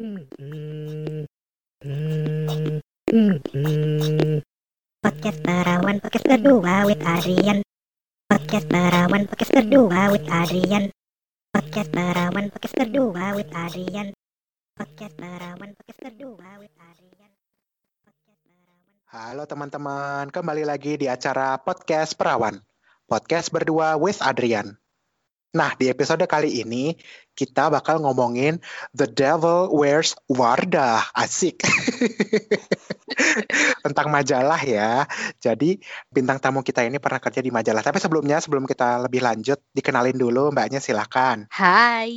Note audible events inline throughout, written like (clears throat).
Podcast Barawan Podcast kedua with Adrian Podcast Barawan Podcast kedua with Adrian Podcast Barawan Podcast kedua with Adrian Podcast Barawan Podcast kedua with Adrian Halo teman-teman, kembali lagi di acara Podcast Perawan. Podcast berdua with Adrian. Nah, di episode kali ini kita bakal ngomongin The Devil Wears Wardah. Asik. (laughs) Tentang majalah ya. Jadi bintang tamu kita ini pernah kerja di majalah. Tapi sebelumnya, sebelum kita lebih lanjut, dikenalin dulu mbaknya silakan. Hai,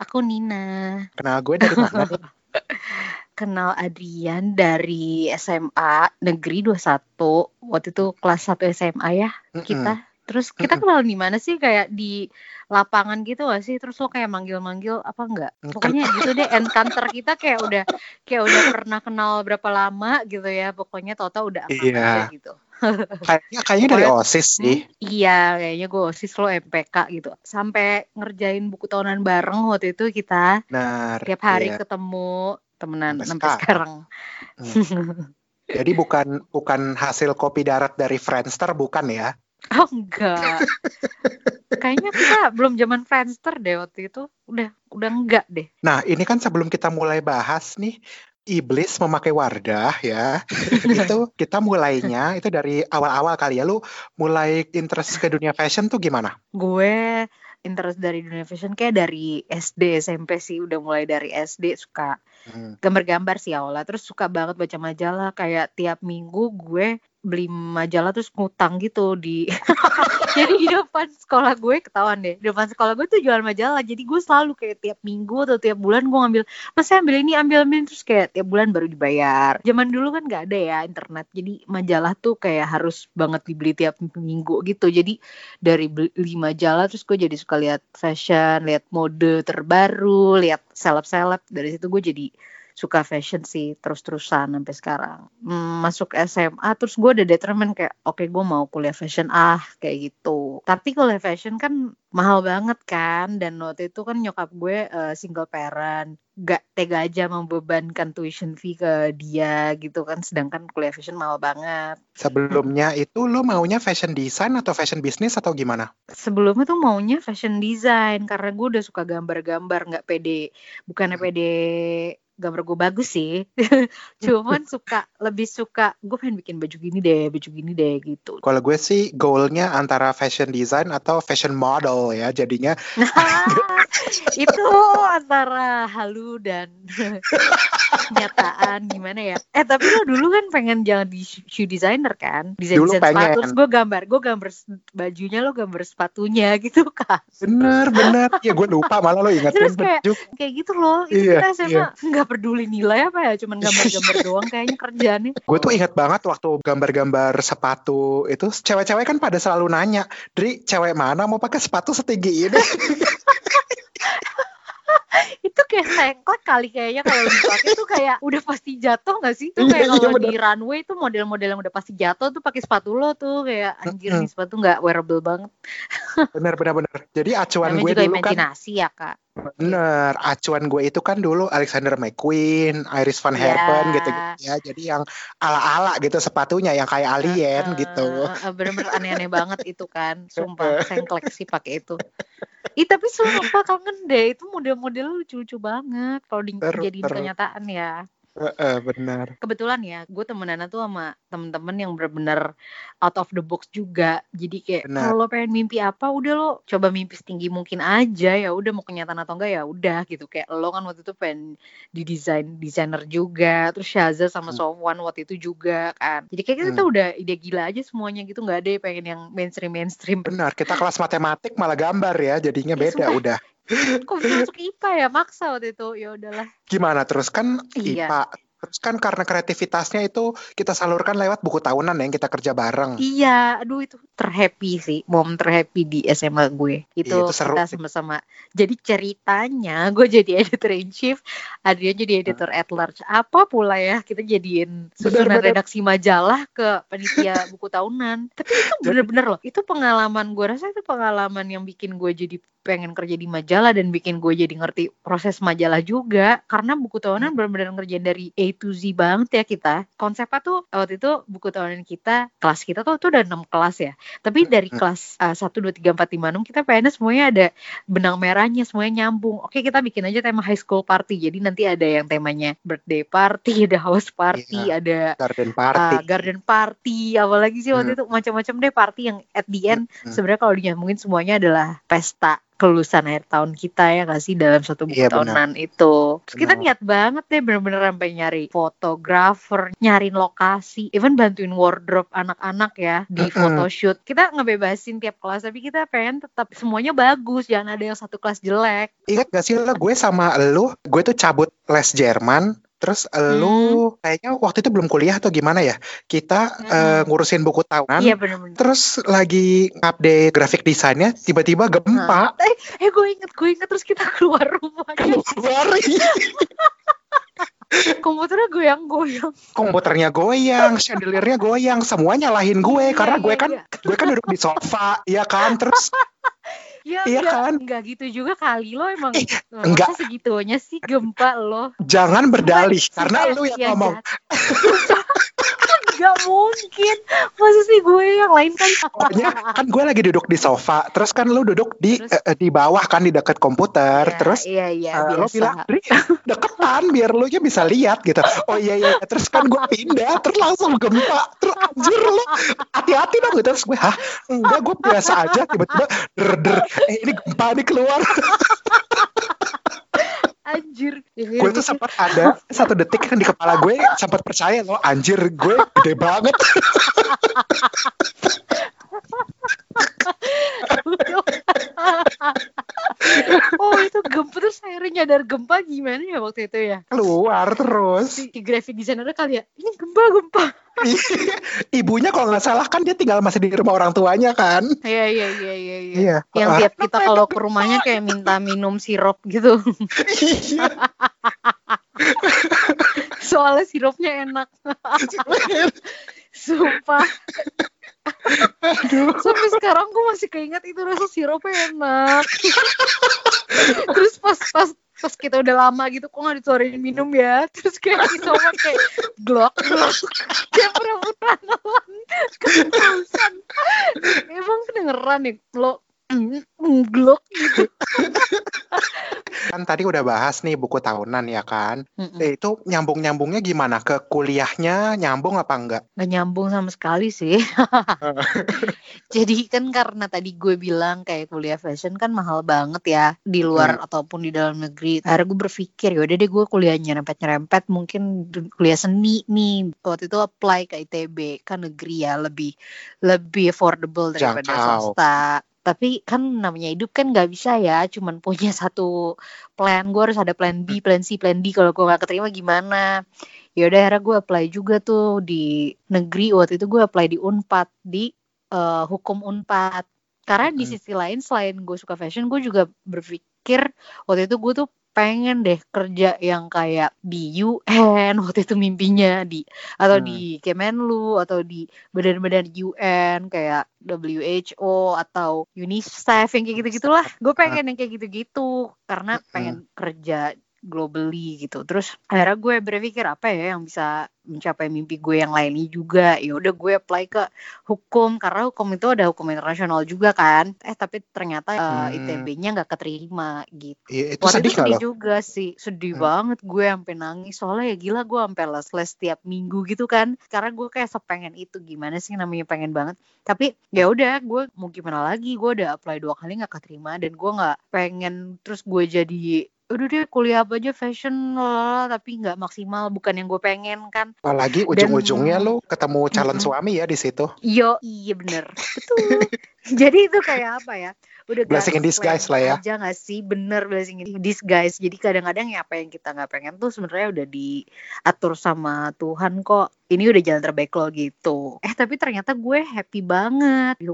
aku Nina. Kenal gue dari mana? (laughs) Kenal Adrian dari SMA Negeri 21. Waktu itu kelas 1 SMA ya Mm-mm. kita. Terus kita kenal di mana sih? Kayak di lapangan gitu gak sih? Terus lo kayak manggil-manggil apa enggak? Pokoknya gitu deh encounter kita kayak udah kayak udah pernah kenal berapa lama gitu ya. Pokoknya Toto udah apa Iya. aja gitu. (laughs) Kayaknya kayaknya dari OSIS sih. Iya, kayaknya gue OSIS lo MPK gitu. Sampai ngerjain buku tahunan bareng waktu itu kita Benar. tiap hari iya. ketemu temenan Sampai sampai sekarang. Jadi bukan bukan hasil kopi darat dari Friendster bukan ya? Oh enggak. Kayaknya kita belum zaman Friendster deh waktu itu. Udah udah enggak deh. Nah, ini kan sebelum kita mulai bahas nih, iblis memakai Wardah ya. (laughs) itu kita mulainya itu dari awal-awal kali ya. Lu mulai interest ke dunia fashion tuh gimana? Gue interest dari dunia fashion kayak dari SD SMP sih udah mulai dari SD suka. Gambar-gambar sih awalnya. Terus suka banget baca majalah. Kayak tiap minggu gue beli majalah terus ngutang gitu di (laughs) jadi di depan sekolah gue ketahuan deh di depan sekolah gue tuh jual majalah. Jadi gue selalu kayak tiap minggu atau tiap bulan gue ngambil mas saya ambil ini ambil ambil. Terus kayak tiap bulan baru dibayar. Zaman dulu kan nggak ada ya internet. Jadi majalah tuh kayak harus banget dibeli tiap minggu gitu. Jadi dari beli majalah terus gue jadi suka lihat fashion lihat mode terbaru lihat seleb-seleb. Dari situ gue jadi suka fashion sih terus-terusan sampai sekarang. Hmm, masuk SMA terus gue udah determine kayak oke gue mau kuliah fashion ah kayak gitu. Tapi kuliah fashion kan mahal banget kan dan waktu itu kan nyokap gue eh, single parent gak tega aja membebankan tuition fee ke dia gitu kan sedangkan kuliah fashion mahal banget. Sebelumnya itu lu maunya fashion design atau fashion business atau gimana? sebelumnya tuh maunya fashion design karena gue udah suka gambar-gambar nggak pede bukannya pede gambar gue bagus sih (laughs) cuman suka lebih suka gue pengen bikin baju gini deh baju gini deh gitu Kalau gue sih goalnya antara fashion design atau fashion model ya. Jadinya Nah, (laughs) itu antara halu dan (laughs) kenyataan gimana ya? Eh tapi lo dulu kan pengen jangan di shoe designer kan? Desain Dulu desain sepatu. Terus gue gambar, gue gambar bajunya lo gambar sepatunya gitu kan? bener bener. Ya gue lupa malah lo ingetin Terus kayak-. Kayak gitu loh. Itu Iya, kita SMA nggak peduli nilai apa ya? Cuman gambar-gambar (laughs) doang kayaknya kerjaannya. Gue tuh inget banget waktu gambar-gambar sepatu itu cewek-cewek kan pada selalu nanya, Dri, cewek mana mau pakai sepatu setinggi ini? (laughs) itu kayak sengklek kali kayaknya kalau dipakai tuh kayak udah pasti jatuh gak sih? Tuh kayak Iya, iya, kalau bener. di runway tuh model-model yang udah pasti jatuh tuh pakai sepatu lo tuh kayak anjir nih sepatu nggak wearable banget. bener bener bener. Jadi acuan Namanya gue juga dulu kan imajinasi ya kak. Bener, acuan gue itu kan dulu Alexander McQueen, Iris Van Iya. Herpen gitu, ya. Jadi yang ala-ala gitu sepatunya yang kayak alien Eh, gitu. Bener-bener aneh-aneh (laughs) banget itu kan. Sumpah sengklek sih pakai itu. Ih tapi sumpah kangen deh itu model-model lucu-lucu banget kalau di- Seru, dijadiin seru. kenyataan ya. Heeh, bener. kebetulan ya gue temenan tuh sama temen-temen yang bener-bener out of the box juga jadi kayak Benar. kalau pengen mimpi apa udah lo coba mimpi setinggi mungkin aja ya udah mau kenyataan atau enggak ya udah gitu kayak lo kan waktu itu pengen di desain desainer juga terus Shaza sama Hmm. Sofwan waktu itu juga kan jadi kayak kita Hmm. udah ide gila aja semuanya gitu nggak ada yang pengen yang mainstream mainstream Benar, kita kelas matematik malah gambar ya, jadinya Ih, beda sumpah. udah. Kok bisa masuk IPA ya maksa waktu itu ya udahlah Gimana terus kan Iya. IPA, terus kan karena kreativitasnya itu kita salurkan lewat buku tahunan yang kita kerja bareng. Iya, aduh itu terhappy sih, momen terhappy di SMA gue. Itu, Iya, itu seru kita sama-sama. Jadi ceritanya (laughs) gue jadi editor in chief, Adrian jadi editor at large. Apa pula ya kita jadiin susunan redaksi majalah ke panitia buku tahunan. Tapi itu (laughs) bener-bener loh, itu pengalaman gue rasa itu pengalaman yang bikin gue jadi pengen kerja di majalah dan bikin gue jadi ngerti proses majalah juga. Karena buku tahunan benar-benar ngerjain dari A to Z banget ya kita. Konsepnya tuh waktu itu buku tahunan kita kelas kita tuh tuh udah enam kelas ya. Tapi dari Hmm. kelas uh, satu dua tiga empat lima enam kita pengennya semuanya ada benang merahnya semuanya nyambung. Oke kita bikin aja tema high school party. Jadi nanti ada yang temanya birthday party (laughs) ada house party ada Garden uh, party. garden party apalagi sih waktu itu macam-macam deh party yang at the end. Hmm. sebenarnya kalau dinyambungin semuanya adalah pesta kelulusan akhir tahun kita ya gak sih dalam satu buku Iya, tahunan itu. Terus kita niat banget deh bener-bener sampai nyari fotografer nyariin lokasi even bantuin wardrobe anak-anak ya di Mm-mm. photoshoot. Kita ngebebasin tiap kelas tapi kita pengen tetap semuanya bagus jangan ada yang satu kelas jelek. Ingat gak sih lo gue sama lu, gue tuh cabut les Jerman, terus lu kayaknya waktu itu belum kuliah atau gimana ya? Kita Mm-mm. eh, ngurusin buku tahunan, iya bener-bener terus lagi update grafik desainnya, tiba-tiba gempa. eh gue inget gue inget terus kita keluar rumahnya (laughs) Keluar, komputernya goyang-goyang komputernya goyang, chandeliernya goyang, semua nyalahin gue Iya, karena gue iya, kan iya. gue kan duduk di sofa, ya kan, terus Ya, Iya enggak, kan? enggak gitu juga kali lo emang Eh, enggak. segitunya sih gempa lo jangan berdalih Sumpah, karena lu yang ya, ngomong. (laughs) Enggak mungkin Masa sih gue yang lain kan Pokoknya kan gue lagi duduk di sofa, terus kan lu duduk di Terus? eh, di bawah kan di dekat komputer, Iya, terus Iya iya eh, lo bilang "Dri, deketan biar lu nya bisa lihat gitu. Oh iya iya, terus kan gue pindah, terus langsung gempa, terus anjir lu hati-hati dong gitu. Terus gue hah enggak gue biasa aja tiba-tiba der der eh ini gempa nih keluar. (laughs) Anjir gue tuh sempat ada satu detik kan di kepala gue sempat percaya loh anjir gue gede banget. (laughs) (laughs) (laughs) Terus akhirnya nyadar gempa gimana ya waktu itu ya keluar terus. Si si graphic designer kali ya Ini gempa gempa (laughs) Ibunya kalau nggak salah kan dia tinggal masih di rumah orang tuanya kan. Iya iya iya iya iya. Iya. Yang Ah, tiap kita kalau ke rumahnya kayak minta minum sirup gitu Iya. (laughs) Soalnya sirupnya enak (laughs) Sumpah Aduh. Sampai sekarang gue masih keinget itu rasa sirupnya enak. Terus pas pas pas kita udah lama gitu kok nggak ditawarin minum ya? Terus kayak kita kayak glok glok. Kayak perebutan nelan emang kedengeran nih lo mm, mm, glok gitu Kan tadi udah bahas nih buku tahunan ya kan. Mm-mm. Eh, itu nyambung-nyambungnya gimana? Ke kuliahnya nyambung apa enggak? nggak nyambung sama sekali sih. (laughs) Jadi kan karena tadi gue bilang kayak kuliah fashion kan mahal banget ya di luar ataupun di dalam negeri. Akhirnya gue berpikir yaudah deh gue kuliah nyerempet-nyerempet mungkin kuliah seni nih. Waktu itu apply ke ITB kan negeri ya lebih lebih affordable daripada Jangkau. swasta. Tapi kan namanya hidup kan nggak bisa ya cuman punya (laughs) satu plan. Gue harus ada plan B, plan C, plan D. Kalau gue gak keterima gimana? Ya udah akhirnya gue apply juga tuh di negeri. Waktu itu gue apply di Unpad di eh, hukum Unpad. Karena di Mm-mm. sisi lain selain gue suka fashion gue juga berpikir waktu itu gue tuh pengen deh kerja yang kayak di UN (laughs) waktu itu mimpinya di atau Hmm. di Kemenlu atau di badan-badan UN kayak WHO atau UNICEF yang kayak gitu-gitulah gue pengen yang kayak gitu-gitu karena Mm-mm. pengen kerja globally gitu. Terus akhirnya gue berpikir apa ya yang bisa mencapai mimpi gue yang lainnya juga. Ya udah gue apply ke hukum karena hukum itu ada hukum internasional juga kan. Eh tapi ternyata eh, Hmm. ITB-nya nggak keterima gitu. Iya, itu Waktu sedih itu sedih juga sih, sedih Hmm. banget gue sampai nangis. Soalnya ya gila gue sampai les-les tiap minggu gitu kan. Karena gue kayak sepengen itu. Gimana sih namanya pengen banget. Tapi ya udah gue mau gimana lagi, gue udah apply dua kali nggak keterima. Dan gue nggak pengen terus gue jadi udah deh kuliah apa aja fashion lalala, tapi nggak maksimal bukan yang gue pengen kan Apalagi Dan- ujung-ujungnya lo ketemu calon Mm-mm. suami ya di situ. Yo, iya bener. Betul. (laughs) Jadi itu kayak apa ya? Udah Blessing in disguise lah ya. Aja gak sih? Bener blessing in disguise. Jadi kadang-kadang ya apa yang kita nggak pengen tuh sebenarnya udah diatur sama Tuhan kok. Ini udah jalan terbaik lo gitu. Eh tapi ternyata gue happy banget di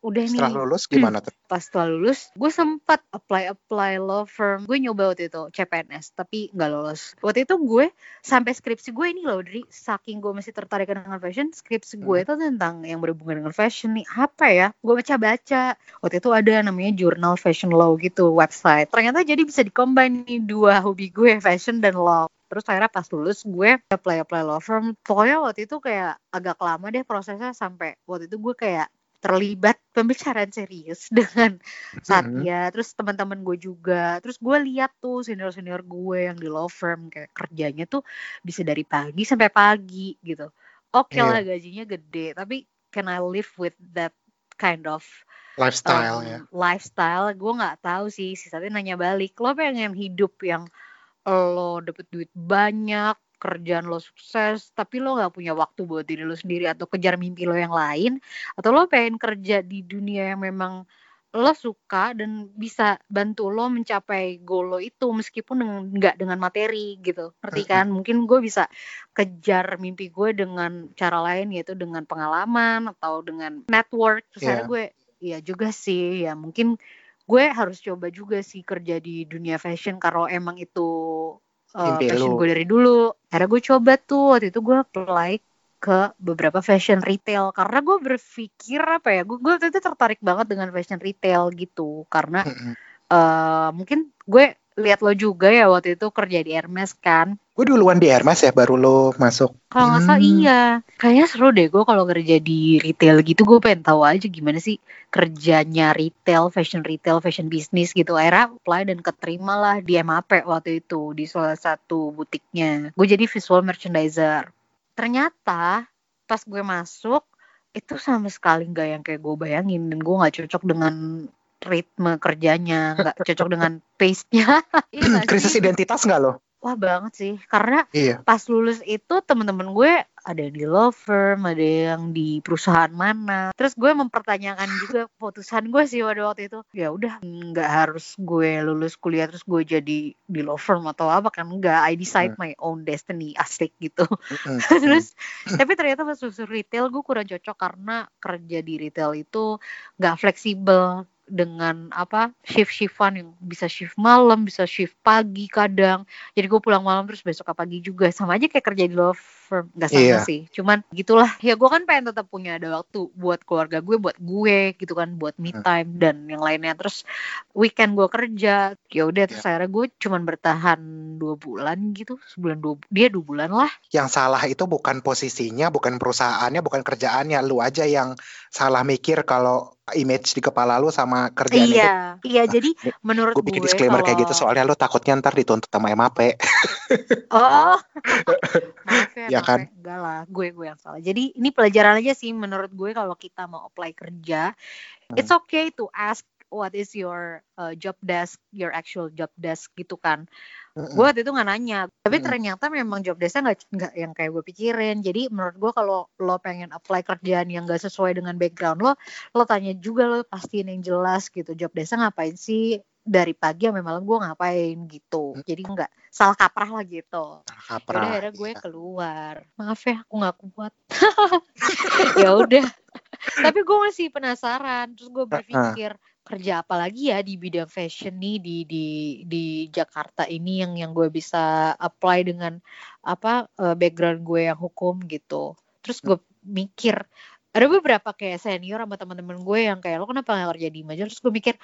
udah nih. Setelah lulus gimana tuh? (clears throat) pas setelah lulus gue sempat apply apply law firm. Gue nyoba waktu itu CPNS tapi nggak lolos. Waktu itu gue sampai skripsi gue ini loh dari saking gue masih tertarik dengan fashion skripsi gue Hmm. itu tentang yang berhubungan dengan fashion nih. Apa ya? Gue baca baca waktu itu ada namanya jurnal fashion law gitu website. Ternyata jadi bisa dikombin nih dua hobi gue fashion dan law. Terus akhirnya pas lulus gue apply apply law firm. Pokoknya waktu itu kayak agak lama deh prosesnya sampai waktu itu gue kayak terlibat pembicaraan serius (laughs) dengan Satya, terus teman-teman gue juga, terus gue lihat tuh senior senior gue yang di law firm kayak kerjanya tuh bisa dari pagi sampai pagi gitu. Oke Iya. lah gajinya gede, tapi can I live with that kind of Lifestyle um, ya. lifestyle? Gue nggak tahu sih. Si Satya nanya balik, lo pengen hidup yang lo dapet duit banyak, kerjaan lo sukses, tapi lo nggak punya waktu buat diri lo sendiri atau kejar mimpi lo yang lain, atau lo pengen kerja di dunia yang memang lo suka dan bisa bantu lo mencapai goal lo itu meskipun dengan- nggak dengan materi gitu. Ngerti kan? Mungkin gue bisa kejar mimpi gue dengan cara lain yaitu dengan pengalaman atau dengan network. Terus akhirnya Iya. gue ya juga sih. Ya mungkin gue harus coba juga sih kerja di dunia fashion kalau emang itu uh, lu. gue dari dulu akhirnya gue coba tuh waktu itu gue apply ke beberapa fashion retail karena gue berpikir apa ya gue gue waktu itu tertarik banget dengan fashion retail gitu karena Mm-mm. eh mungkin gue lihat lo juga ya waktu itu kerja di Hermes kan Gue duluan di Hermes ya baru lo masuk. kalau nggak salah Hmm. iya. Kayaknya seru deh gue kalau kerja di retail gitu gue pengen tahu aja gimana sih kerjanya retail fashion retail fashion bisnis gitu. Akhirnya apply dan keterima lah di MAP waktu itu di salah satu butiknya. Gue jadi visual merchandiser. Ternyata pas gue masuk itu sama sekali nggak yang kayak gue bayangin. Dan gue nggak cocok dengan ritme kerjanya nggak cocok dengan (laughs) pace-nya. (laughs) Iya nggak Krisis identitas nggak lo? Wah banget sih karena Iya. pas lulus itu temen-temen gue ada yang di law firm, ada yang di perusahaan mana. Terus gue mempertanyakan juga (laughs) keputusan gue sih pada waktu itu. Ya udah nggak harus gue lulus kuliah terus gue jadi di law firm atau apa kan enggak. I decide my own destiny (laughs) asik gitu. (laughs) Terus tapi ternyata pas masuk retail gue kurang cocok karena kerja di retail itu nggak fleksibel dengan apa shift shiftan yang bisa shift malam bisa shift pagi kadang. Jadi gue pulang malam terus besok pagi juga. Sama aja kayak kerja di law firm. Nggak sama Iya. sih. Cuman gitulah. Ya gue kan pengen tetap punya ada waktu buat keluarga gue buat gue gitu kan buat me Hmm. time dan yang lainnya. Terus weekend gue kerja. Ya udah terus akhirnya gue cuman bertahan dua bulan gitu. Sebulan dua dia dua bulan lah. Yang salah itu bukan posisinya, bukan perusahaannya, bukan kerjaannya. Lu aja yang salah mikir kalau image di kepala lu sama kerjaan itu. Iya, iya jadi menurut Gue gue bikin disclaimer kayak gitu kalau- soalnya lu takutnya ntar dituntut sama MAP. Oh, (laughs) maaf ya, Ya maaf kan? ya. enggak lah, gue gue yang salah. Jadi ini pelajaran aja sih menurut gue kalau kita mau apply kerja, Hmm. it's okay to ask what is your uh, job desk, your actual job desk gitu kan. Mm-mm. Gue waktu itu nggak nanya, tapi ternyata memang job desknya nggak nggak yang kayak gue pikirin. Jadi menurut gue kalau lo pengen apply kerjaan yang gak sesuai dengan background lo, lo tanya juga lo pastiin yang jelas gitu. Job desknya ngapain sih? Dari pagi sampai malam gue ngapain gitu. Jadi nggak salah kaprah lah gitu. Kaprah, Yaudah akhirnya gue iya. keluar. Maaf ya, aku nggak kuat. (laughs) ya udah. (laughs) Tapi gue masih penasaran. Terus gue berpikir kerja apa lagi ya di bidang fashion nih di di di Jakarta ini yang yang gue bisa apply dengan apa eh, background gue yang hukum gitu. Terus gue mikir ada beberapa kayak senior sama teman-teman gue yang kayak lo kenapa gak kerja di majalah? Terus gue mikir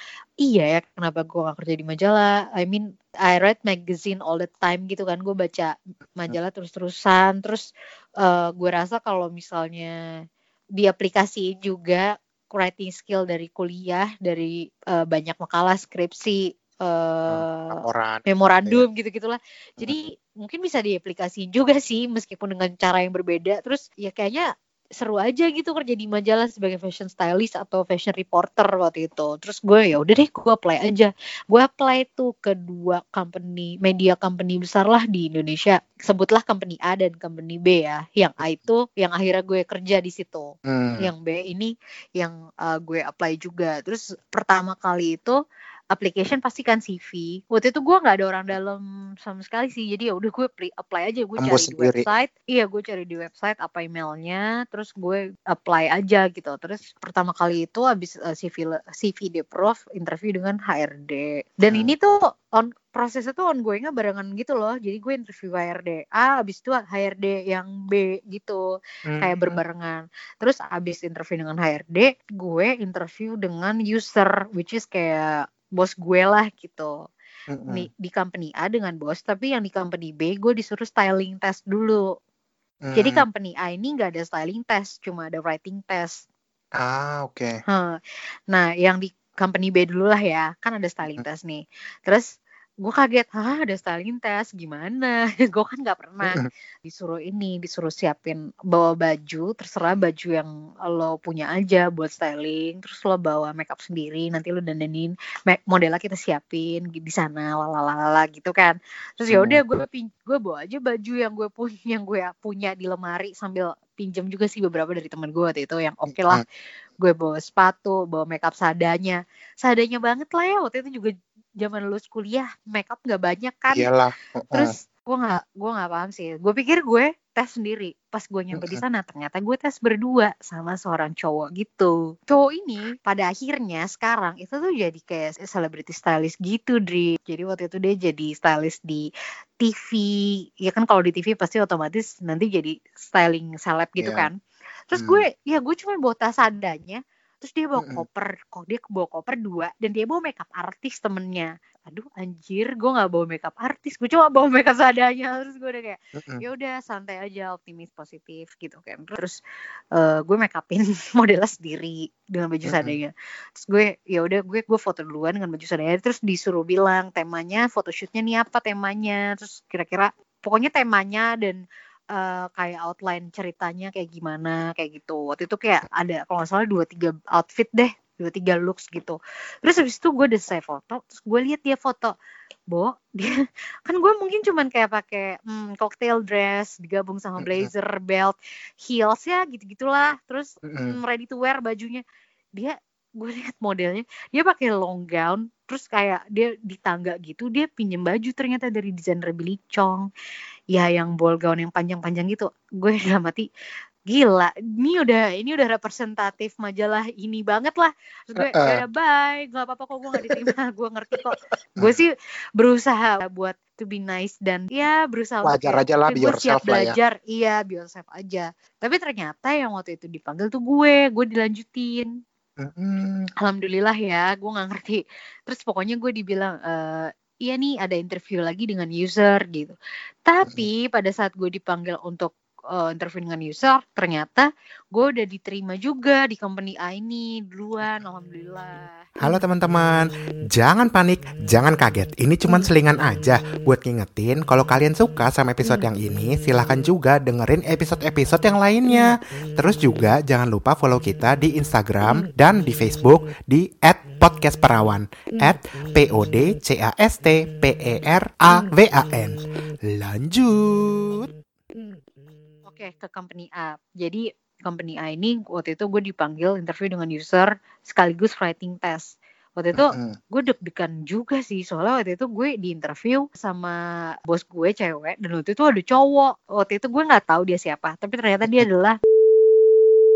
iya ya kenapa gue gak kerja di majalah? I mean I read magazine all the time gitu kan. Gue baca majalah terus-terusan. Terus eh, gue rasa kalau misalnya di aplikasi juga writing skill dari kuliah dari eh, banyak makalah skripsi eh laporan. memorandum gitu gitulah jadi mungkin bisa diaplikasiin juga sih meskipun dengan cara yang berbeda. Terus ya kayaknya seru aja gitu kerja di majalah sebagai fashion stylist atau fashion reporter waktu itu. Terus gue ya udah deh gue apply aja. Gue apply tuh ke dua company media company besar lah di Indonesia. Sebutlah company A dan company B ya. Yang A itu yang akhirnya gue kerja di situ. Hmm. yang B ini yang uh, gue apply juga. Terus pertama kali itu application pasti kan CV waktu itu gue nggak ada orang dalam sama sekali sih. Jadi ya udah gue apply, aja. Gue cari Tembus di website. Iya gue cari di website apa emailnya terus gue apply aja gitu. Terus pertama kali itu habis eh, CV CV di prof interview dengan HRD dan Hmm. ini tuh on prosesnya tuh ongoingnya barengan gitu loh. Jadi gue interview HRD A habis itu HRD yang B gitu. Kayak Hmm. berbarengan. Terus abis interview dengan HRD, gue interview dengan user, which is kayak bos gue lah gitu. Nih, di company A dengan bos, tapi yang di company B gue disuruh styling test dulu. Jadi Hmm. company A ini nggak ada styling test, cuma ada writing test. Ah, oke. Hah. Nah, yang di company B dulu lah ya, kan ada styling test nih. Terus gue kaget, hah ada styling test gimana? (laughs) gue kan nggak pernah disuruh ini, disuruh siapin bawa baju, terserah baju yang lo punya aja buat styling, terus lo bawa makeup sendiri, nanti lo dandanin modelnya kita siapin di sana, lalalala gitu kan. Terus ya udah gue pin gue bawa aja baju yang gue punya (laughs) yang gue punya di lemari sambil pinjam juga sih beberapa dari teman gue waktu itu yang oke lah gue bawa sepatu bawa makeup seadanya seadanya banget lah ya waktu itu juga zaman lulus kuliah makeup nggak banyak kan. Iyalah. Terus gue nggak gue nggak paham sih. Gue pikir gue tes sendiri. Pas gue nyampe di sana ternyata gue tes berdua sama seorang cowok gitu. Cowok ini pada akhirnya sekarang itu tuh jadi kayak celebrity stylist gitu Dri. Jadi waktu itu dia jadi stylist di TV ya kan kalau di TV pasti otomatis nanti jadi styling seleb gitu Iya. kan. Terus Hmm. gue ya gue cuma bawa tas adanya terus dia bawa koper. Kok dia bawa koper dua dan dia bawa makeup artis temennya. Aduh anjir gue nggak bawa makeup artis. Gue cuma bawa makeup seadanya. Terus gue udah kayak Mm-mm. ya udah santai aja optimis positif gitu kan. Terus eh, gue make upin (laughs) modelnya sendiri dengan baju Mm-mm. seadanya. Terus gue ya udah gue gue foto duluan dengan baju seadanya. Terus disuruh bilang temanya photoshootnya nih apa temanya? Terus kira-kira pokoknya temanya dan eh, kayak outline ceritanya kayak gimana kayak gitu waktu itu kayak ada kalau nggak salah dua tiga outfit deh dua tiga looks gitu terus habis itu gue udah saya foto terus gue lihat dia foto Bo, (laughs) dia kan gue mungkin cuman kayak pakai hmm, cocktail dress digabung sama blazer, belt, heels ya gitu-gitulah. Terus Mm-mm. hmm, ready to wear bajunya. Dia gue lihat modelnya, dia pakai long gown, terus kayak dia di tangga gitu, dia pinjem baju ternyata dari desainer Billy Chong. Ya yang ball gown yang panjang-panjang gitu. Gue udah mati gila ini udah ini udah representatif majalah ini banget lah Terus gue Heeh. ya bye gak apa-apa kok gue gak diterima (laughs) gue ngerti kok gue sih berusaha buat to be nice dan ya berusaha Wajar kayak, aja lah, "Oke, be yourself siap lah ya." belajar iya be yourself aja tapi ternyata yang waktu itu dipanggil tuh gue gue dilanjutin Mm-mm. alhamdulillah ya gue nggak ngerti. Terus pokoknya gue dibilang eh iya nih ada interview lagi dengan user gitu. Tapi pada saat gue dipanggil untuk eh, interview dengan user ternyata gue udah diterima juga di company A ini duluan alhamdulillah Halo teman-teman, jangan panik, jangan kaget. Ini cuma selingan aja buat ngingetin kalau kalian suka sama episode yang ini, silahkan juga dengerin episode-episode yang lainnya. Terus juga jangan lupa follow kita di Instagram dan di Facebook di @podcastperawan @podcastperawan. Lanjut. Oke, ke company A. Jadi company A ini waktu itu gue dipanggil interview dengan user sekaligus writing test. Waktu itu gue deg-degan juga sih soalnya waktu itu gue di interview sama bos gue cewek dan waktu itu ada cowok. Waktu itu gue nggak tahu dia siapa, tapi ternyata dia adalah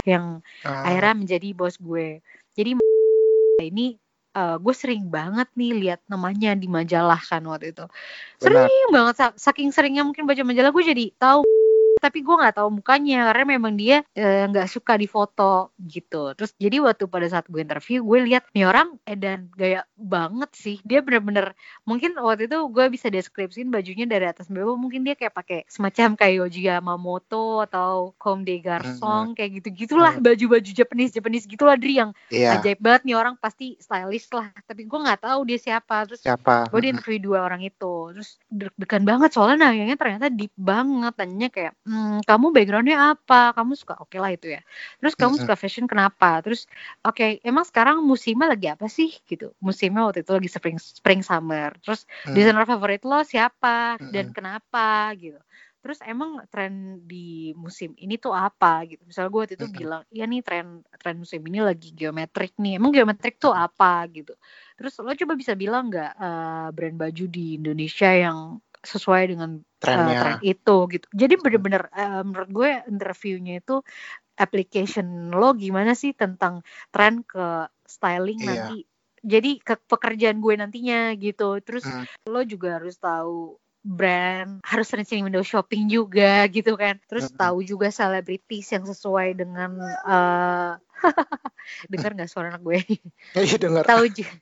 yang Ah, akhirnya menjadi bos gue. Jadi ini eh, gue sering banget nih lihat namanya di majalah kan waktu itu. Benar. Sering banget sa- saking seringnya mungkin baca majalah gue jadi tahu tapi gue nggak tahu mukanya karena memang dia eh, nggak suka difoto gitu. Terus jadi waktu pada saat gue interview gue lihat nih orang edan gaya banget sih. Dia bener-bener mungkin waktu itu gue bisa deskripsiin bajunya dari atas sampai bawah. Mungkin dia kayak pakai semacam kayak Yoji Yamamoto atau Comme des Garçons kayak gitu gitulah baju-baju Japanese Japanese gitulah Dri yang Iya. ajaib banget nih orang pasti stylish lah. Tapi gue nggak tahu dia siapa. Terus Siapa? gue di interview dua orang itu. Terus deg-degan banget soalnya nanyanya ternyata deep banget. Tanyanya kayak hmm, kamu backgroundnya apa? Kamu suka oke lah itu ya. Terus kamu suka fashion kenapa? Terus oke emang sekarang musimnya lagi apa sih? Gitu. Musimnya waktu itu lagi spring spring summer. Terus Hmm. desainer favorit lo siapa? Dan Mm-mm. kenapa? Gitu. Terus emang tren di musim ini tuh apa? Gitu. Misalnya gue waktu itu Mm-mm. bilang iya nih tren tren musim ini lagi geometrik nih. Emang geometrik tuh apa? Gitu. Terus lo coba bisa bilang nggak eh, brand baju di Indonesia yang sesuai dengan uh, tren itu gitu. Jadi bener-bener uh, menurut gue interviewnya itu application lo gimana sih tentang tren ke styling Iya. nanti. Jadi ke pekerjaan gue nantinya gitu. Terus Hmm. lo juga harus tahu brand, harus sering-sering window shopping juga gitu kan. Terus tahu juga selebritis yang sesuai dengan uh, (laughs) dengar nggak suara anak gue? (laughs) Iya dengar. tahu juga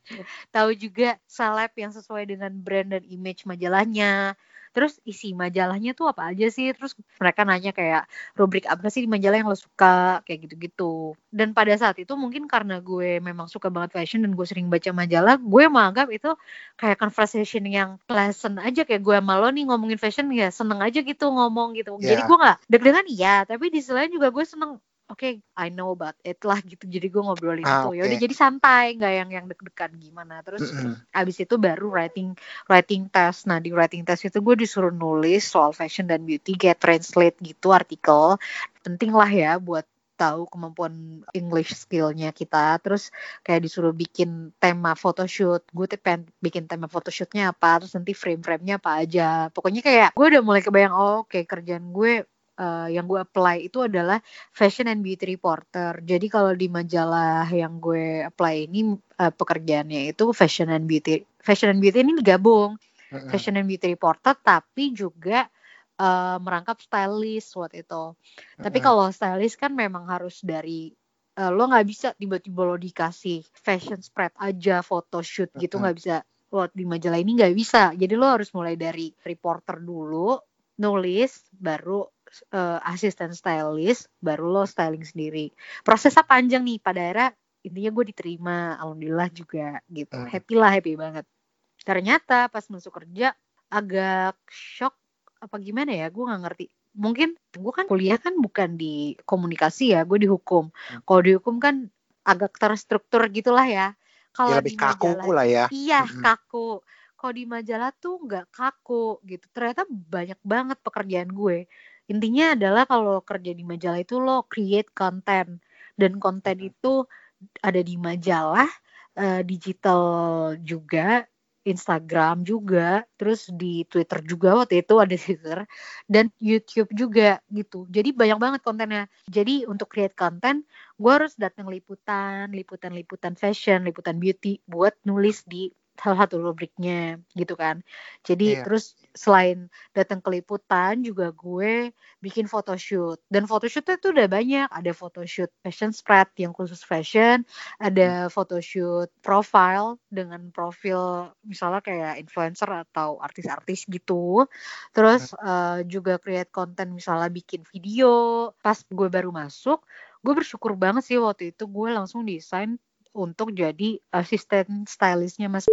tahu juga seleb yang sesuai dengan brand dan image majalahnya terus isi majalahnya tuh apa aja sih? Terus mereka nanya kayak rubrik apa sih di majalah yang lo suka? Kayak gitu-gitu. Dan pada saat itu mungkin karena gue memang suka banget fashion dan gue sering baca majalah gue menganggap itu kayak conversation yang pleasant aja. Kayak gue sama lo nih ngomongin fashion ya seneng aja gitu ngomong gitu. Jadi Ya. gue nggak deg-degan iya. Tapi di sisi lain juga gue seneng oke I know about it lah gitu. Jadi gue ngobrolin Ah, itu. Ya udah jadi santai nggak yang yang deg-degan gimana. Terus Mm-mm. abis itu baru writing writing test. Nah di writing test itu gue disuruh nulis soal fashion dan beauty kayak translate gitu artikel. Penting lah ya buat tahu kemampuan English skillnya kita. Terus kayak disuruh bikin tema photoshoot. Gue tuh pengen bikin tema photoshootnya apa terus nanti frame-framenya apa aja. Pokoknya kayak gue udah mulai kebayang oh oke kerjaan gue eh, yang gue apply itu adalah fashion and beauty reporter jadi kalau di majalah yang gue apply ini eh, pekerjaannya itu fashion and beauty fashion and beauty ini digabung Mm-mm. fashion and beauty reporter tapi juga eh, merangkap stylist waktu itu tapi Mm-mm. kalau stylist kan memang harus dari eh, lo nggak bisa tiba-tiba lo dikasih fashion spread aja photoshoot gitu Mm-mm. nggak bisa lo di majalah ini nggak bisa jadi lo harus mulai dari reporter dulu nulis baru eh, asisten stylist baru lo styling sendiri prosesnya panjang nih pada akhirnya intinya gue diterima alhamdulillah juga gitu Hmm. happy lah happy banget ternyata pas masuk kerja agak shock apa gimana ya gue nggak ngerti mungkin gue kan kuliah kan bukan di komunikasi ya gue di hukum kalau di hukum kan agak terstruktur gitulah ya kalau Ya di kaku majalah lah ya. Iya, Mm-mm. kaku. Kalau di majalah tuh nggak kaku gitu. Ternyata banyak banget pekerjaan gue. Intinya adalah kalau kerja di majalah itu lo create konten dan konten itu ada di majalah, eh, digital juga, Instagram juga, terus di Twitter juga waktu itu ada Twitter dan YouTube juga gitu. Jadi banyak banget kontennya. Jadi untuk create konten, gue harus datang liputan, liputan-liputan fashion, liputan beauty buat nulis di salah satu rubriknya gitu kan. Jadi Iya. terus selain datang ke liputan juga gue bikin photoshoot dan photoshootnya tuh udah banyak. Ada photoshoot fashion spread yang khusus fashion, ada photoshoot profile dengan profil misalnya kayak influencer atau artis-artis gitu. Terus eh, juga create konten misalnya bikin video. Pas gue baru masuk, gue bersyukur banget sih waktu itu gue langsung desain untuk jadi asisten stylistnya Mas.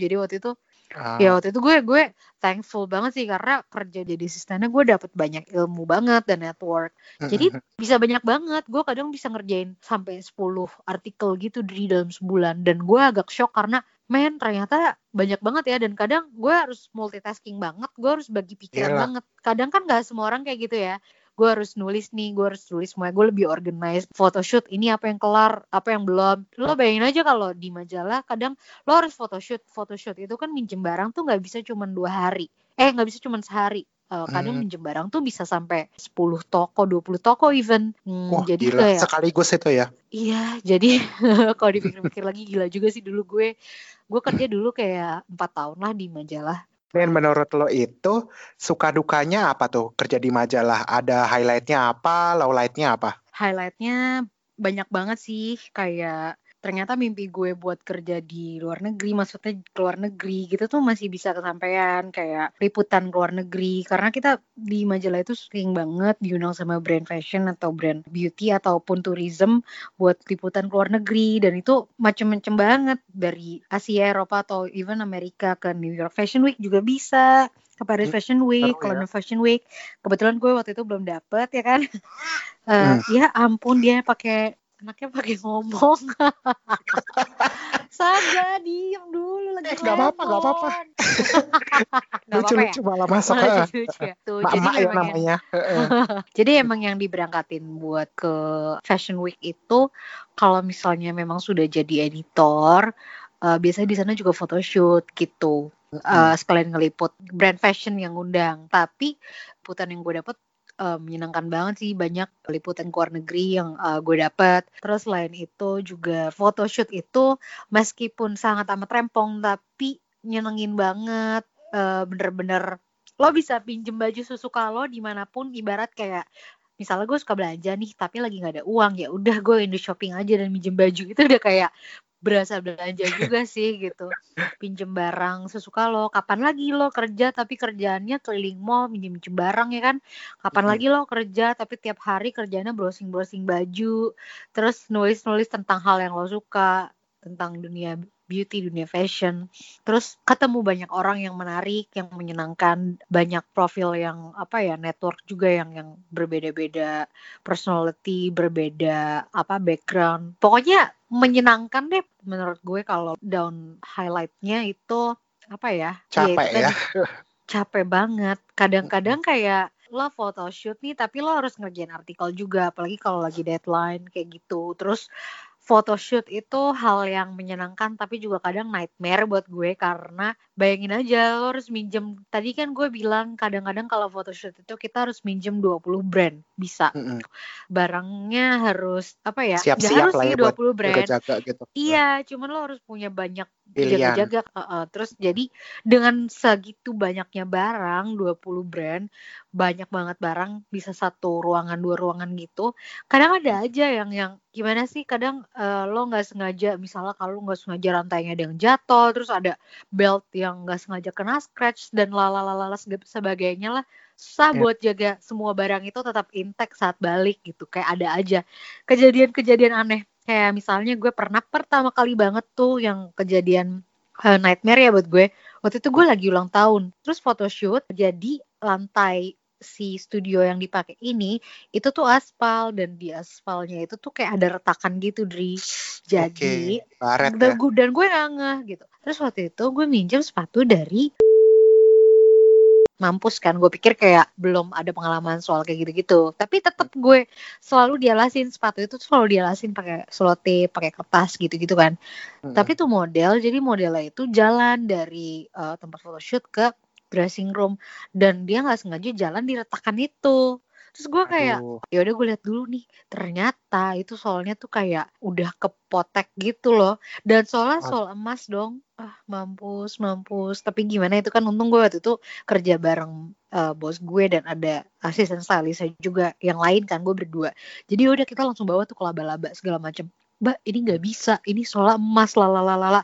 Jadi waktu itu Ah, ya waktu itu gue gue thankful banget sih karena kerja jadi asistennya gue dapet banyak ilmu banget dan network. Jadi bisa banyak banget. Gue kadang bisa ngerjain sampai 10 artikel gitu di dalam sebulan dan gue agak shock karena men ternyata banyak banget ya dan kadang gue harus multitasking banget. Gue harus bagi pikiran Iyalah. banget. Kadang kan gak semua orang kayak gitu ya. Gue harus nulis nih, gue harus tulis semuanya. Gue lebih organized. Photoshoot ini apa yang kelar, apa yang belum. Lo bayangin aja kalau di majalah kadang lo harus photoshoot. Photoshoot itu kan minjem barang tuh nggak bisa cuma dua hari. Eh nggak bisa cuma sehari. Eh, kadang Hmm. minjem barang tuh bisa sampai 10 toko, 20 toko even. Hmm, Wah, jadi gila. kayak Sekaligus itu ya. Iya, jadi (laughs) kalau dipikir-pikir lagi gila juga sih dulu gue. Gue kerja dulu kayak empat tahun lah di majalah. Dan menurut lo itu suka dukanya apa tuh kerja di majalah? Ada highlightnya apa, lowlightnya apa? Highlightnya banyak banget sih, kayak ternyata mimpi gue buat kerja di luar negeri, maksudnya ke luar negeri gitu tuh masih bisa kesampaian kayak liputan ke luar negeri. Karena kita di majalah itu sering banget diundang sama brand fashion atau brand beauty ataupun tourism buat liputan ke luar negeri dan itu macem-macem banget dari Asia, Eropa atau even Amerika ke New York Fashion Week juga bisa ke Paris Hmm, Fashion Week, ke ya. London Fashion Week. Kebetulan gue waktu itu belum dapet ya kan. (laughs) Eh, Hmm. ya ampun dia pakai anaknya pakai ngomong. Saga diem dulu lagi Eh, nggak apa-apa, nggak apa-apa. (laughs) Nggak apa-apa ya? Malah masak. Oh, eh. lucu-lucu ya. Tuh, jadi ya memang yang- namanya. (laughs) Heeh. jadi emang yang diberangkatin buat ke Fashion Week itu kalau misalnya memang sudah jadi editor, eh, biasanya di sana juga photoshoot gitu. eh, sekalian ngeliput brand fashion yang undang tapi liputan yang gue dapet eh, menyenangkan banget sih banyak liputan ke luar negeri yang eh, gue dapet. Terus selain itu juga photoshoot itu meskipun sangat amat rempong tapi nyenengin banget. Eh, bener-bener lo bisa pinjem baju sesuka lo di mana pun ibarat kayak misalnya gue suka belanja nih tapi lagi nggak ada uang ya udah gue Indo shopping aja dan minjem baju. (laughs) Itu udah kayak berasa belanja juga sih gitu. Pinjem barang sesuka lo kapan lagi lo kerja tapi kerjaannya keliling mall minjem minjem barang ya kan? Kapan lagi lo kerja tapi tiap hari kerjanya browsing browsing baju terus nulis nulis tentang hal yang lo suka tentang dunia beauty dunia fashion. Terus ketemu banyak orang yang menarik yang menyenangkan banyak profil yang apa ya network juga yang yang berbeda-beda personality berbeda apa background. Pokoknya menyenangkan deh menurut gue kalau down highlightnya itu apa ya Capek itu ya. tadi, capek banget. Kadang-kadang kayak lo photoshoot nih tapi lo harus ngerjain artikel juga apalagi kalau lagi deadline kayak gitu. Terus photoshoot itu hal yang menyenangkan tapi juga kadang nightmare buat gue karena bayangin aja lo harus minjem tadi kan gue bilang kadang-kadang kalau photoshoot itu kita harus minjem 20 brand bisa Mm-mm. barangnya harus apa ya nggak Siap-siap harus lah sih ya buat 20 brand jaga-jaga gitu. Iya, cuman lo harus punya banyak Pilihan. jaga-jaga. Heeh. Terus jadi dengan segitu banyaknya barang, 20 brand, banyak banget barang, bisa satu ruangan, dua ruangan gitu. Kadang ada aja yang yang gimana sih? Kadang eh, lo nggak sengaja, misalnya kalau nggak sengaja rantainya ada yang jatuh, terus ada belt yang nggak sengaja kena scratch dan lalalala sebagainya lah. Susah Ya. buat jaga semua barang itu tetap intact saat balik gitu. Kayak ada aja kejadian-kejadian aneh kayak misalnya gue pernah pertama kali banget tuh yang kejadian eh, nightmare ya buat gue. Waktu itu gue lagi ulang tahun. Terus photoshoot jadi lantai si studio yang dipakai ini itu tuh aspal dan di aspalnya itu tuh kayak ada retakan gitu Dri. Jadi baret dan ya. gue dan gue nggak ngeh gitu. Terus waktu itu gue minjem sepatu dari mampus kan. Gue pikir kayak belum ada pengalaman soal kayak gitu-gitu. Tapi tetap gue selalu dialasin sepatu itu selalu dialasin pakai selotip pakai kertas gitu-gitu kan. Mm-mm. tapi tuh model jadi modelnya itu jalan dari eh, tempat photoshoot ke dressing room. Dan dia nggak sengaja jalan di retakan itu terus gue kayak ya udah gue lihat dulu nih ternyata itu soalnya tuh kayak udah kepotek gitu loh. Dan soalnya soal emas dong. Ah mampus mampus. Tapi gimana itu kan untung gue waktu itu kerja bareng eh, bos gue dan ada asisten stylist juga yang lain kan gue berdua. Jadi udah kita langsung bawa tuh ke laba-laba segala macem. Mbak ini nggak bisa. Ini soalnya emas lalalala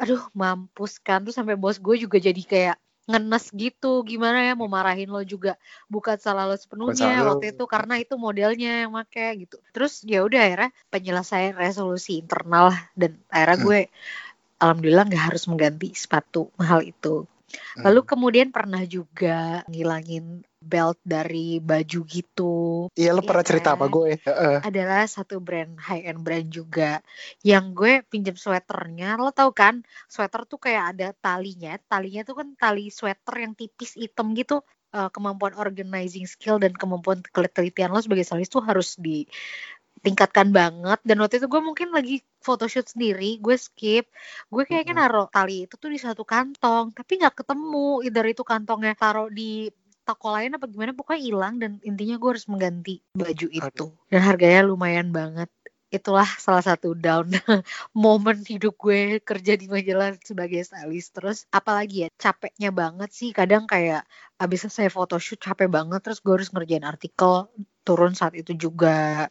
aduh mampus kan. Terus sampai bos gue juga jadi kayak ngenes gitu gimana ya mau marahin lo juga bukan salah lo sepenuhnya salah lo. waktu itu karena itu modelnya yang make gitu terus ya udah akhirnya penyelesaian resolusi internal dan akhirnya Hmm. gue alhamdulillah nggak harus mengganti sepatu mahal itu Hmm. lalu kemudian pernah juga ngilangin belt dari baju gitu. Iya, lo Iya pernah cerita kan? sama gue. Heeh. adalah satu brand high end brand juga. Yang gue pinjam sweaternya lo tau kan? Sweater tuh kayak ada talinya. Talinya tuh kan tali sweater yang tipis hitam gitu. Eh, kemampuan organizing skill dan kemampuan ketelitian lo sebagai stylist tuh harus ditingkatkan banget. Dan waktu itu gue mungkin lagi photoshoot sendiri gue skip. Gue kayaknya naruh tali itu tuh di satu kantong tapi nggak ketemu. Either itu kantongnya taruh di toko lain apa gimana pokoknya hilang dan intinya gue harus mengganti baju itu. Dan harganya lumayan banget. Itulah salah satu down (laughs) momen hidup gue kerja di majalah sebagai stylist. Terus apalagi ya capeknya banget sih. Kadang kayak abis selesai photoshoot capek banget. Terus gue harus ngerjain artikel turun saat itu juga.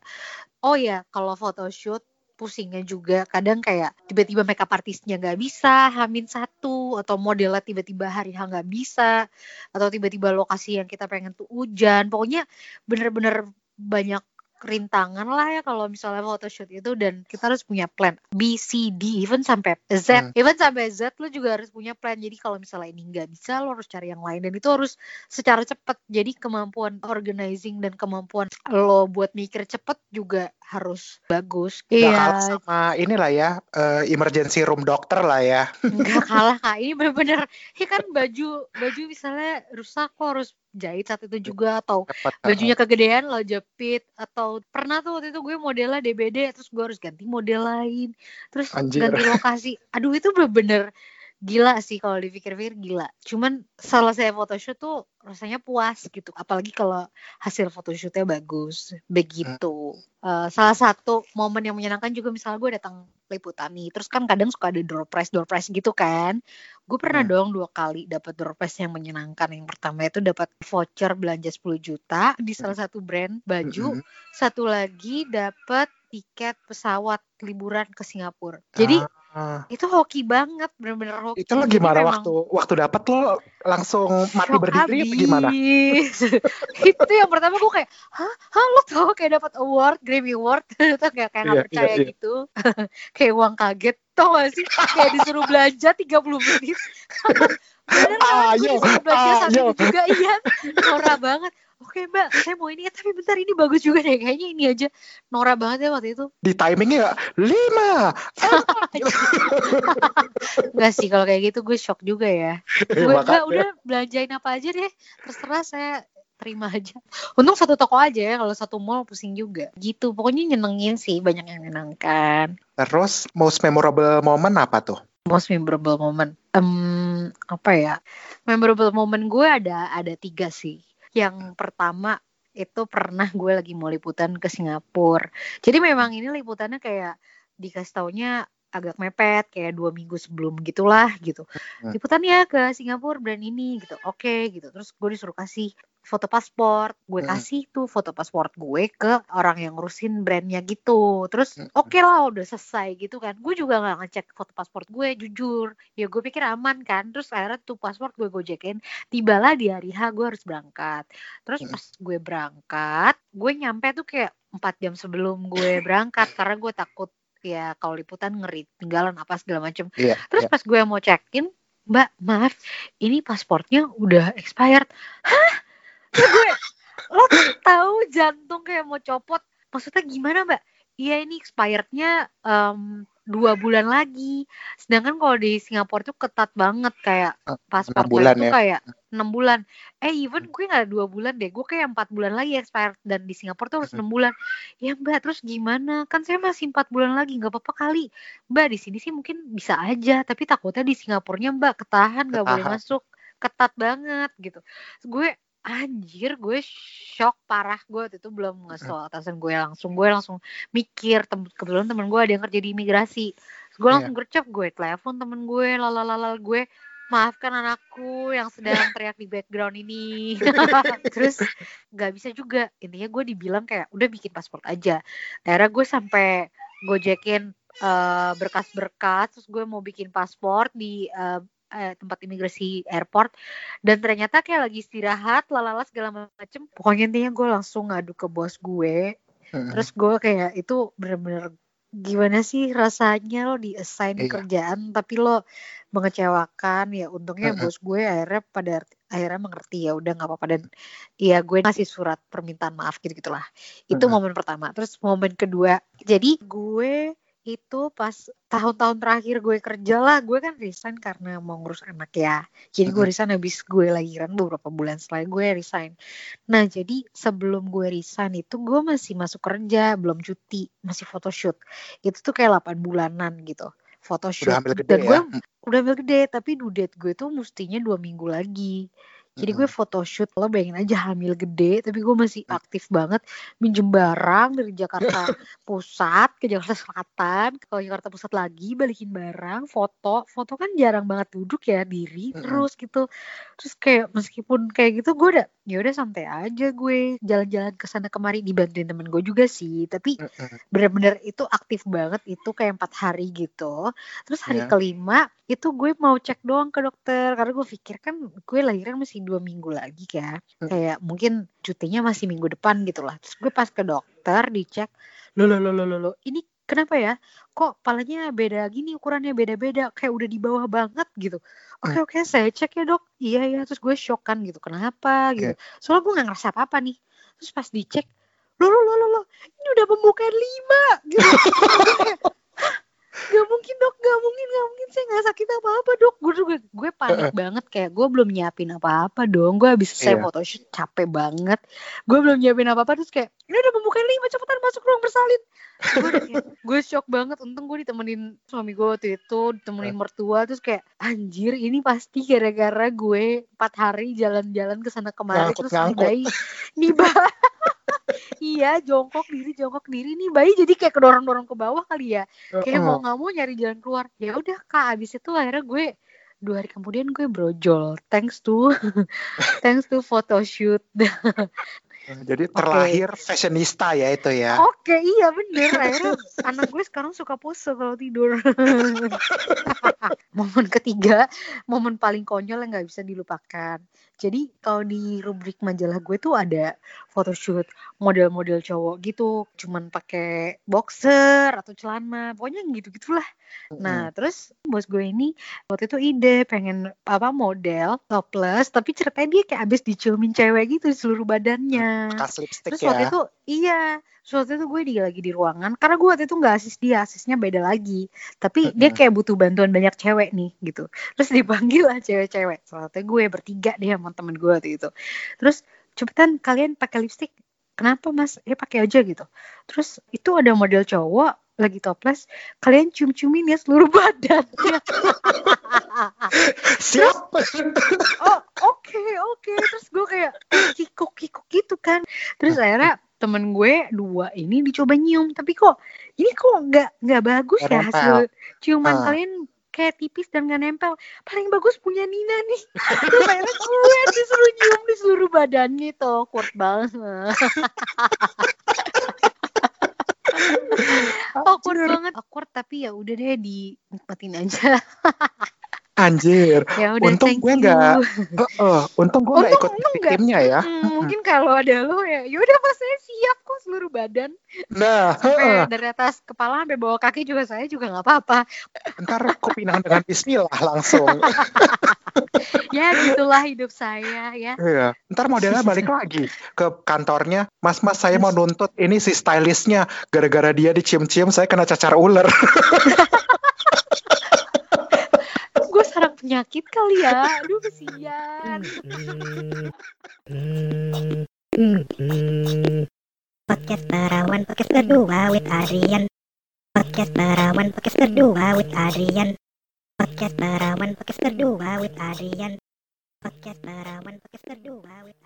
Oh ya kalau photoshoot pusingnya juga. Kadang kayak tiba-tiba makeup artisnya nggak bisa hamin satu atau modelnya tiba-tiba hari H nggak bisa atau tiba-tiba lokasi yang kita pengen tuh hujan. Pokoknya bener-bener banyak rintangan lah ya kalau misalnya photoshoot itu dan kita harus punya plan B, C, D, even sampai Z, Hmm. even sampai Z lo juga harus punya plan. Jadi kalau misalnya ini nggak bisa lo harus cari yang lain dan itu harus secara cepat. Jadi kemampuan organizing dan kemampuan lo buat mikir cepet juga harus bagus. Nggak kalah Iya, sama inilah ya, eh, emergency room dokter lah ya. nggak (laughs) kalah kak. Ini bener-bener, ya kan baju baju misalnya rusak lo harus jahit saat itu juga atau bajunya kegedean lo jepit atau pernah tuh waktu itu gue modelnya DBD terus gue harus ganti model lain terus Anjir. ganti lokasi. Aduh itu bener-bener gila sih kalau dipikir-pikir gila. Cuman selesai photoshoot tuh rasanya puas gitu. Apalagi kalau hasil photoshootnya bagus. Begitu. Uh, salah satu momen yang menyenangkan juga misalnya gue datang liputan nih. Terus kan kadang suka ada door prize, door prize gitu kan. Gue pernah Hmm. dong dua kali dapat door prize yang menyenangkan. Yang pertama itu dapat voucher belanja 10 juta di salah satu brand baju. Mm-mm. Satu lagi dapat tiket pesawat liburan ke Singapura. Jadi Ah, itu hoki banget, bener-bener hoki. itu lo Jadi gimana memang waktu waktu dapat lo langsung mati berdiri apa gimana? (laughs) itu yang pertama gue kayak, hah, hah lo tau kayak dapat award, Grammy Award, (laughs) itu kayak kayak nggak Iya, percaya iya. gitu, (laughs) kayak uang kaget, tau gak sih? Kayak disuruh belanja 30 menit. Bener kan? Gue Ayo, disuruh belanja ayo. juga, iya, norak banget. Oke mbak, saya mau ini, eh, tapi bentar ini bagus juga deh, kayaknya ini aja. Norak banget ya waktu itu. Di timingnya lima. (laughs) Enggak sih kalau kayak gitu gue shock juga ya. Gue Makanya. enggak udah belanjain apa aja deh. Terserah saya terima aja. Untung satu toko aja ya kalau satu mall pusing juga. Gitu. Pokoknya nyenengin sih banyak yang menyenangkan. Terus most memorable moment apa tuh? Most memorable moment. Em, apa ya? Memorable moment gue ada ada tiga sih. Yang pertama itu pernah gue lagi mau liputan ke Singapura. Jadi memang ini liputannya kayak dikasih taunya agak mepet kayak dua minggu sebelum gitulah gitu. Liputannya ke Singapura brand ini gitu. Oke gitu. Terus gue disuruh kasih foto paspor. Gue Hmm. kasih tuh foto paspor gue ke orang yang ngurusin brandnya gitu. Terus oke lah udah selesai gitu kan. Gue juga nggak ngecek foto paspor gue jujur. Ya gue pikir aman kan. Terus akhirnya tuh paspor gue gojekin. Tibalah di hari H gue harus berangkat. Terus pas gue berangkat, gue nyampe tuh kayak empat jam sebelum gue (laughs) berangkat karena gue takut ya kalau liputan ngeri tinggalan apa segala macem. Iya. Terus pas gue mau check in, Mbak, maaf, ini pasportnya udah expired. Hah? Gue, lo tahu jantung kayak mau copot. Maksudnya gimana, Mbak? Iya ini expirednya em, dua bulan lagi. Sedangkan kalau di Singapura tuh ketat banget kayak Eh, paspor enam bulan tuh ya. kayak enam bulan. Eh even gue nggak dua bulan deh, gue kayak empat bulan lagi expired dan di Singapura tuh harus Mhm. enam bulan. Ya Mbak, terus gimana? Kan saya masih empat bulan lagi, nggak apa-apa kali. Mbak di sini sih mungkin bisa aja, tapi takutnya di Singapurnya Mbak ketahan nggak boleh masuk, ketat banget gitu. Gue anjir gue shock parah gue waktu itu belum tau atasan gue langsung. Gue langsung mikir tem kebetulan temen gue ada yang kerja di imigrasi. Terus gue langsung gercep gue telepon temen gue lalalala gue maafkan anakku yang sedang (laughs) teriak di background ini. (laughs) Terus nggak bisa juga. Intinya gue dibilang kayak udah bikin paspor aja. Akhirnya gue sampai gojekin eh, berkas-berkas terus gue mau bikin paspor di eh, eh, tempat imigrasi airport dan ternyata kayak lagi istirahat lalala segala macem. Pokoknya intinya gue langsung ngadu ke bos gue. Terus gue kayak itu bener-bener gimana sih rasanya lo di assign Iya. kerjaan tapi lo mengecewakan. Ya untungnya Mm-mm. bos gue akhirnya pada akhirnya mengerti ya udah nggak apa-apa. Dan ya gue ngasih surat permintaan maaf gitu gitulah itu Mm-mm. momen pertama. Terus momen kedua jadi gue itu pas tahun-tahun terakhir gue kerja lah gue kan resign karena mau ngurus anak ya. Jadi gue resign habis gue lahiran beberapa bulan setelah gue resign. Nah jadi sebelum gue resign itu gue masih masuk kerja belum cuti masih photoshoot. Itu tuh kayak 8 bulanan gitu photoshoot. Udah hamil gede dan ya. gue udah ambil gede tapi due date gue tuh mestinya dua minggu lagi jadi gue photoshoot lo bayangin aja hamil gede tapi gue masih Hmm. aktif banget minjem barang dari Jakarta Pusat ke Jakarta Selatan ke Jakarta Pusat lagi balikin barang foto. Foto kan jarang banget duduk ya diri terus gitu. Terus kayak meskipun kayak gitu gue udah ya udah santai aja gue. Jalan-jalan ke sana kemari dibantuin temen gue juga sih. Tapi bener-bener itu aktif banget itu kayak empat hari gitu. Terus hari Iya. kelima itu gue mau cek doang ke dokter. Karena gue pikir kan gue lahiran masih dua minggu lagi kan Hmm. kayak mungkin cutinya masih minggu depan gitu lah. Terus gue pas ke dokter dicek lo lo lo lo lo, ini kenapa ya? Kok palanya beda gini ukurannya beda-beda kayak udah di bawah banget gitu. Oke Hmm. oke saya cek ya dok. Iya ya terus gue shock kan gitu. Kenapa gitu? Soalnya gue nggak ngerasa apa apa nih. Terus pas dicek lo lo lo lo lo ini udah pembukaan lima. Gitu. Gue kayak, "Hah? Gak mungkin dok, gak mungkin, gak mungkin. Saya nggak sakit apa-apa dok. Gue juga, gue panik banget. Kayak gue belum nyiapin apa-apa dong. Gue habis selesai Iya. photoshoot capek banget. Gue belum nyiapin apa-apa terus kayak ini udah pembukaan lima cepetan masuk ruang bersalin. Gue (laughs) shock banget. Untung gue ditemenin suami gue waktu itu, ditemenin mertua. Terus kayak anjir ini pasti gara-gara gue empat hari jalan-jalan ke sana kemari terus nih bayi, nih bayi. (laughs) Iya, jongkok diri, jongkok diri. Nih bayi jadi kayak kedorong-dorong ke bawah kali ya. Kayak mau nggak mau nyari jalan keluar. Ya udah kak abis itu akhirnya gue dua hari kemudian gue brojol. Thanks to (laughs) thanks to photoshoot Jadi terlahir fashionista ya itu ya. oke iya bener. Akhirnya anak gue sekarang suka pose kalau tidur. (laughs) Momen ketiga momen paling konyol yang nggak bisa dilupakan. Jadi kalau di rubrik majalah gue tuh ada photoshoot model-model cowok gitu cuman pakai boxer atau celana pokoknya gitu gitulah Nah, terus bos gue ini waktu itu ide pengen apa model topless, tapi ceritanya dia kayak abis diciumin cewek gitu di seluruh badannya. Bekas lipstick Terus waktu ya. itu iya, waktu itu gue di, lagi di ruangan karena gue waktu itu nggak asis dia, asisnya beda lagi. Tapi dia Mm-mm. kayak butuh bantuan banyak cewek nih gitu. Terus dipanggil lah cewek-cewek. Soalnya gue bertiga deh sama temen gue waktu itu. Terus cepetan kalian pakai lipstick. Kenapa mas? Ya pakai aja gitu. Terus itu ada model cowok lagi topless, kalian cium-ciumin ya seluruh (laughs) badannya. (laughs) Siap. (laughs) oh oke oke terus gue kayak kikuk kikuk gitu kan terus akhirnya temen gue dua ini dicoba nyium tapi kok ini kok nggak nggak bagus ya hasil ciuman Ah. kalian kayak tipis dan nggak nempel. Paling bagus punya Nina nih. (laughs) Terus akhirnya gue disuruh nyium di seluruh badannya itu awkward banget. (laughs) Awkward banget. Awkward tapi ya udah deh dinikmatin aja (laughs) Anjir. ya udah Untung gue nggak- Heeh, untung gue nggak ikut timnya ya. Hmm, mungkin kalau ada lo ya yaudah pas saya siap kok seluruh badan Nah, sampai dari atas kepala sampai bawah kaki juga saya juga nggak apa-apa ntar aku pindah dengan Bismillah langsung. (laughs) ya gitulah hidup saya ya Iya. Ntar modelnya balik lagi ke kantornya. Mas, mas saya mau nuntut ini si stylistnya. Gara-gara dia dicium-cium saya kena cacar ular. (laughs) gue sarang penyakit kali ya? Aduh kesian. Podcast Barawan Podcast berdua with Adrian. Podcast Barawan Podcast berdua with Adrian. Podcast Barawan Podcast berdua with Adrian. Podcast Barawan Podcast berdua with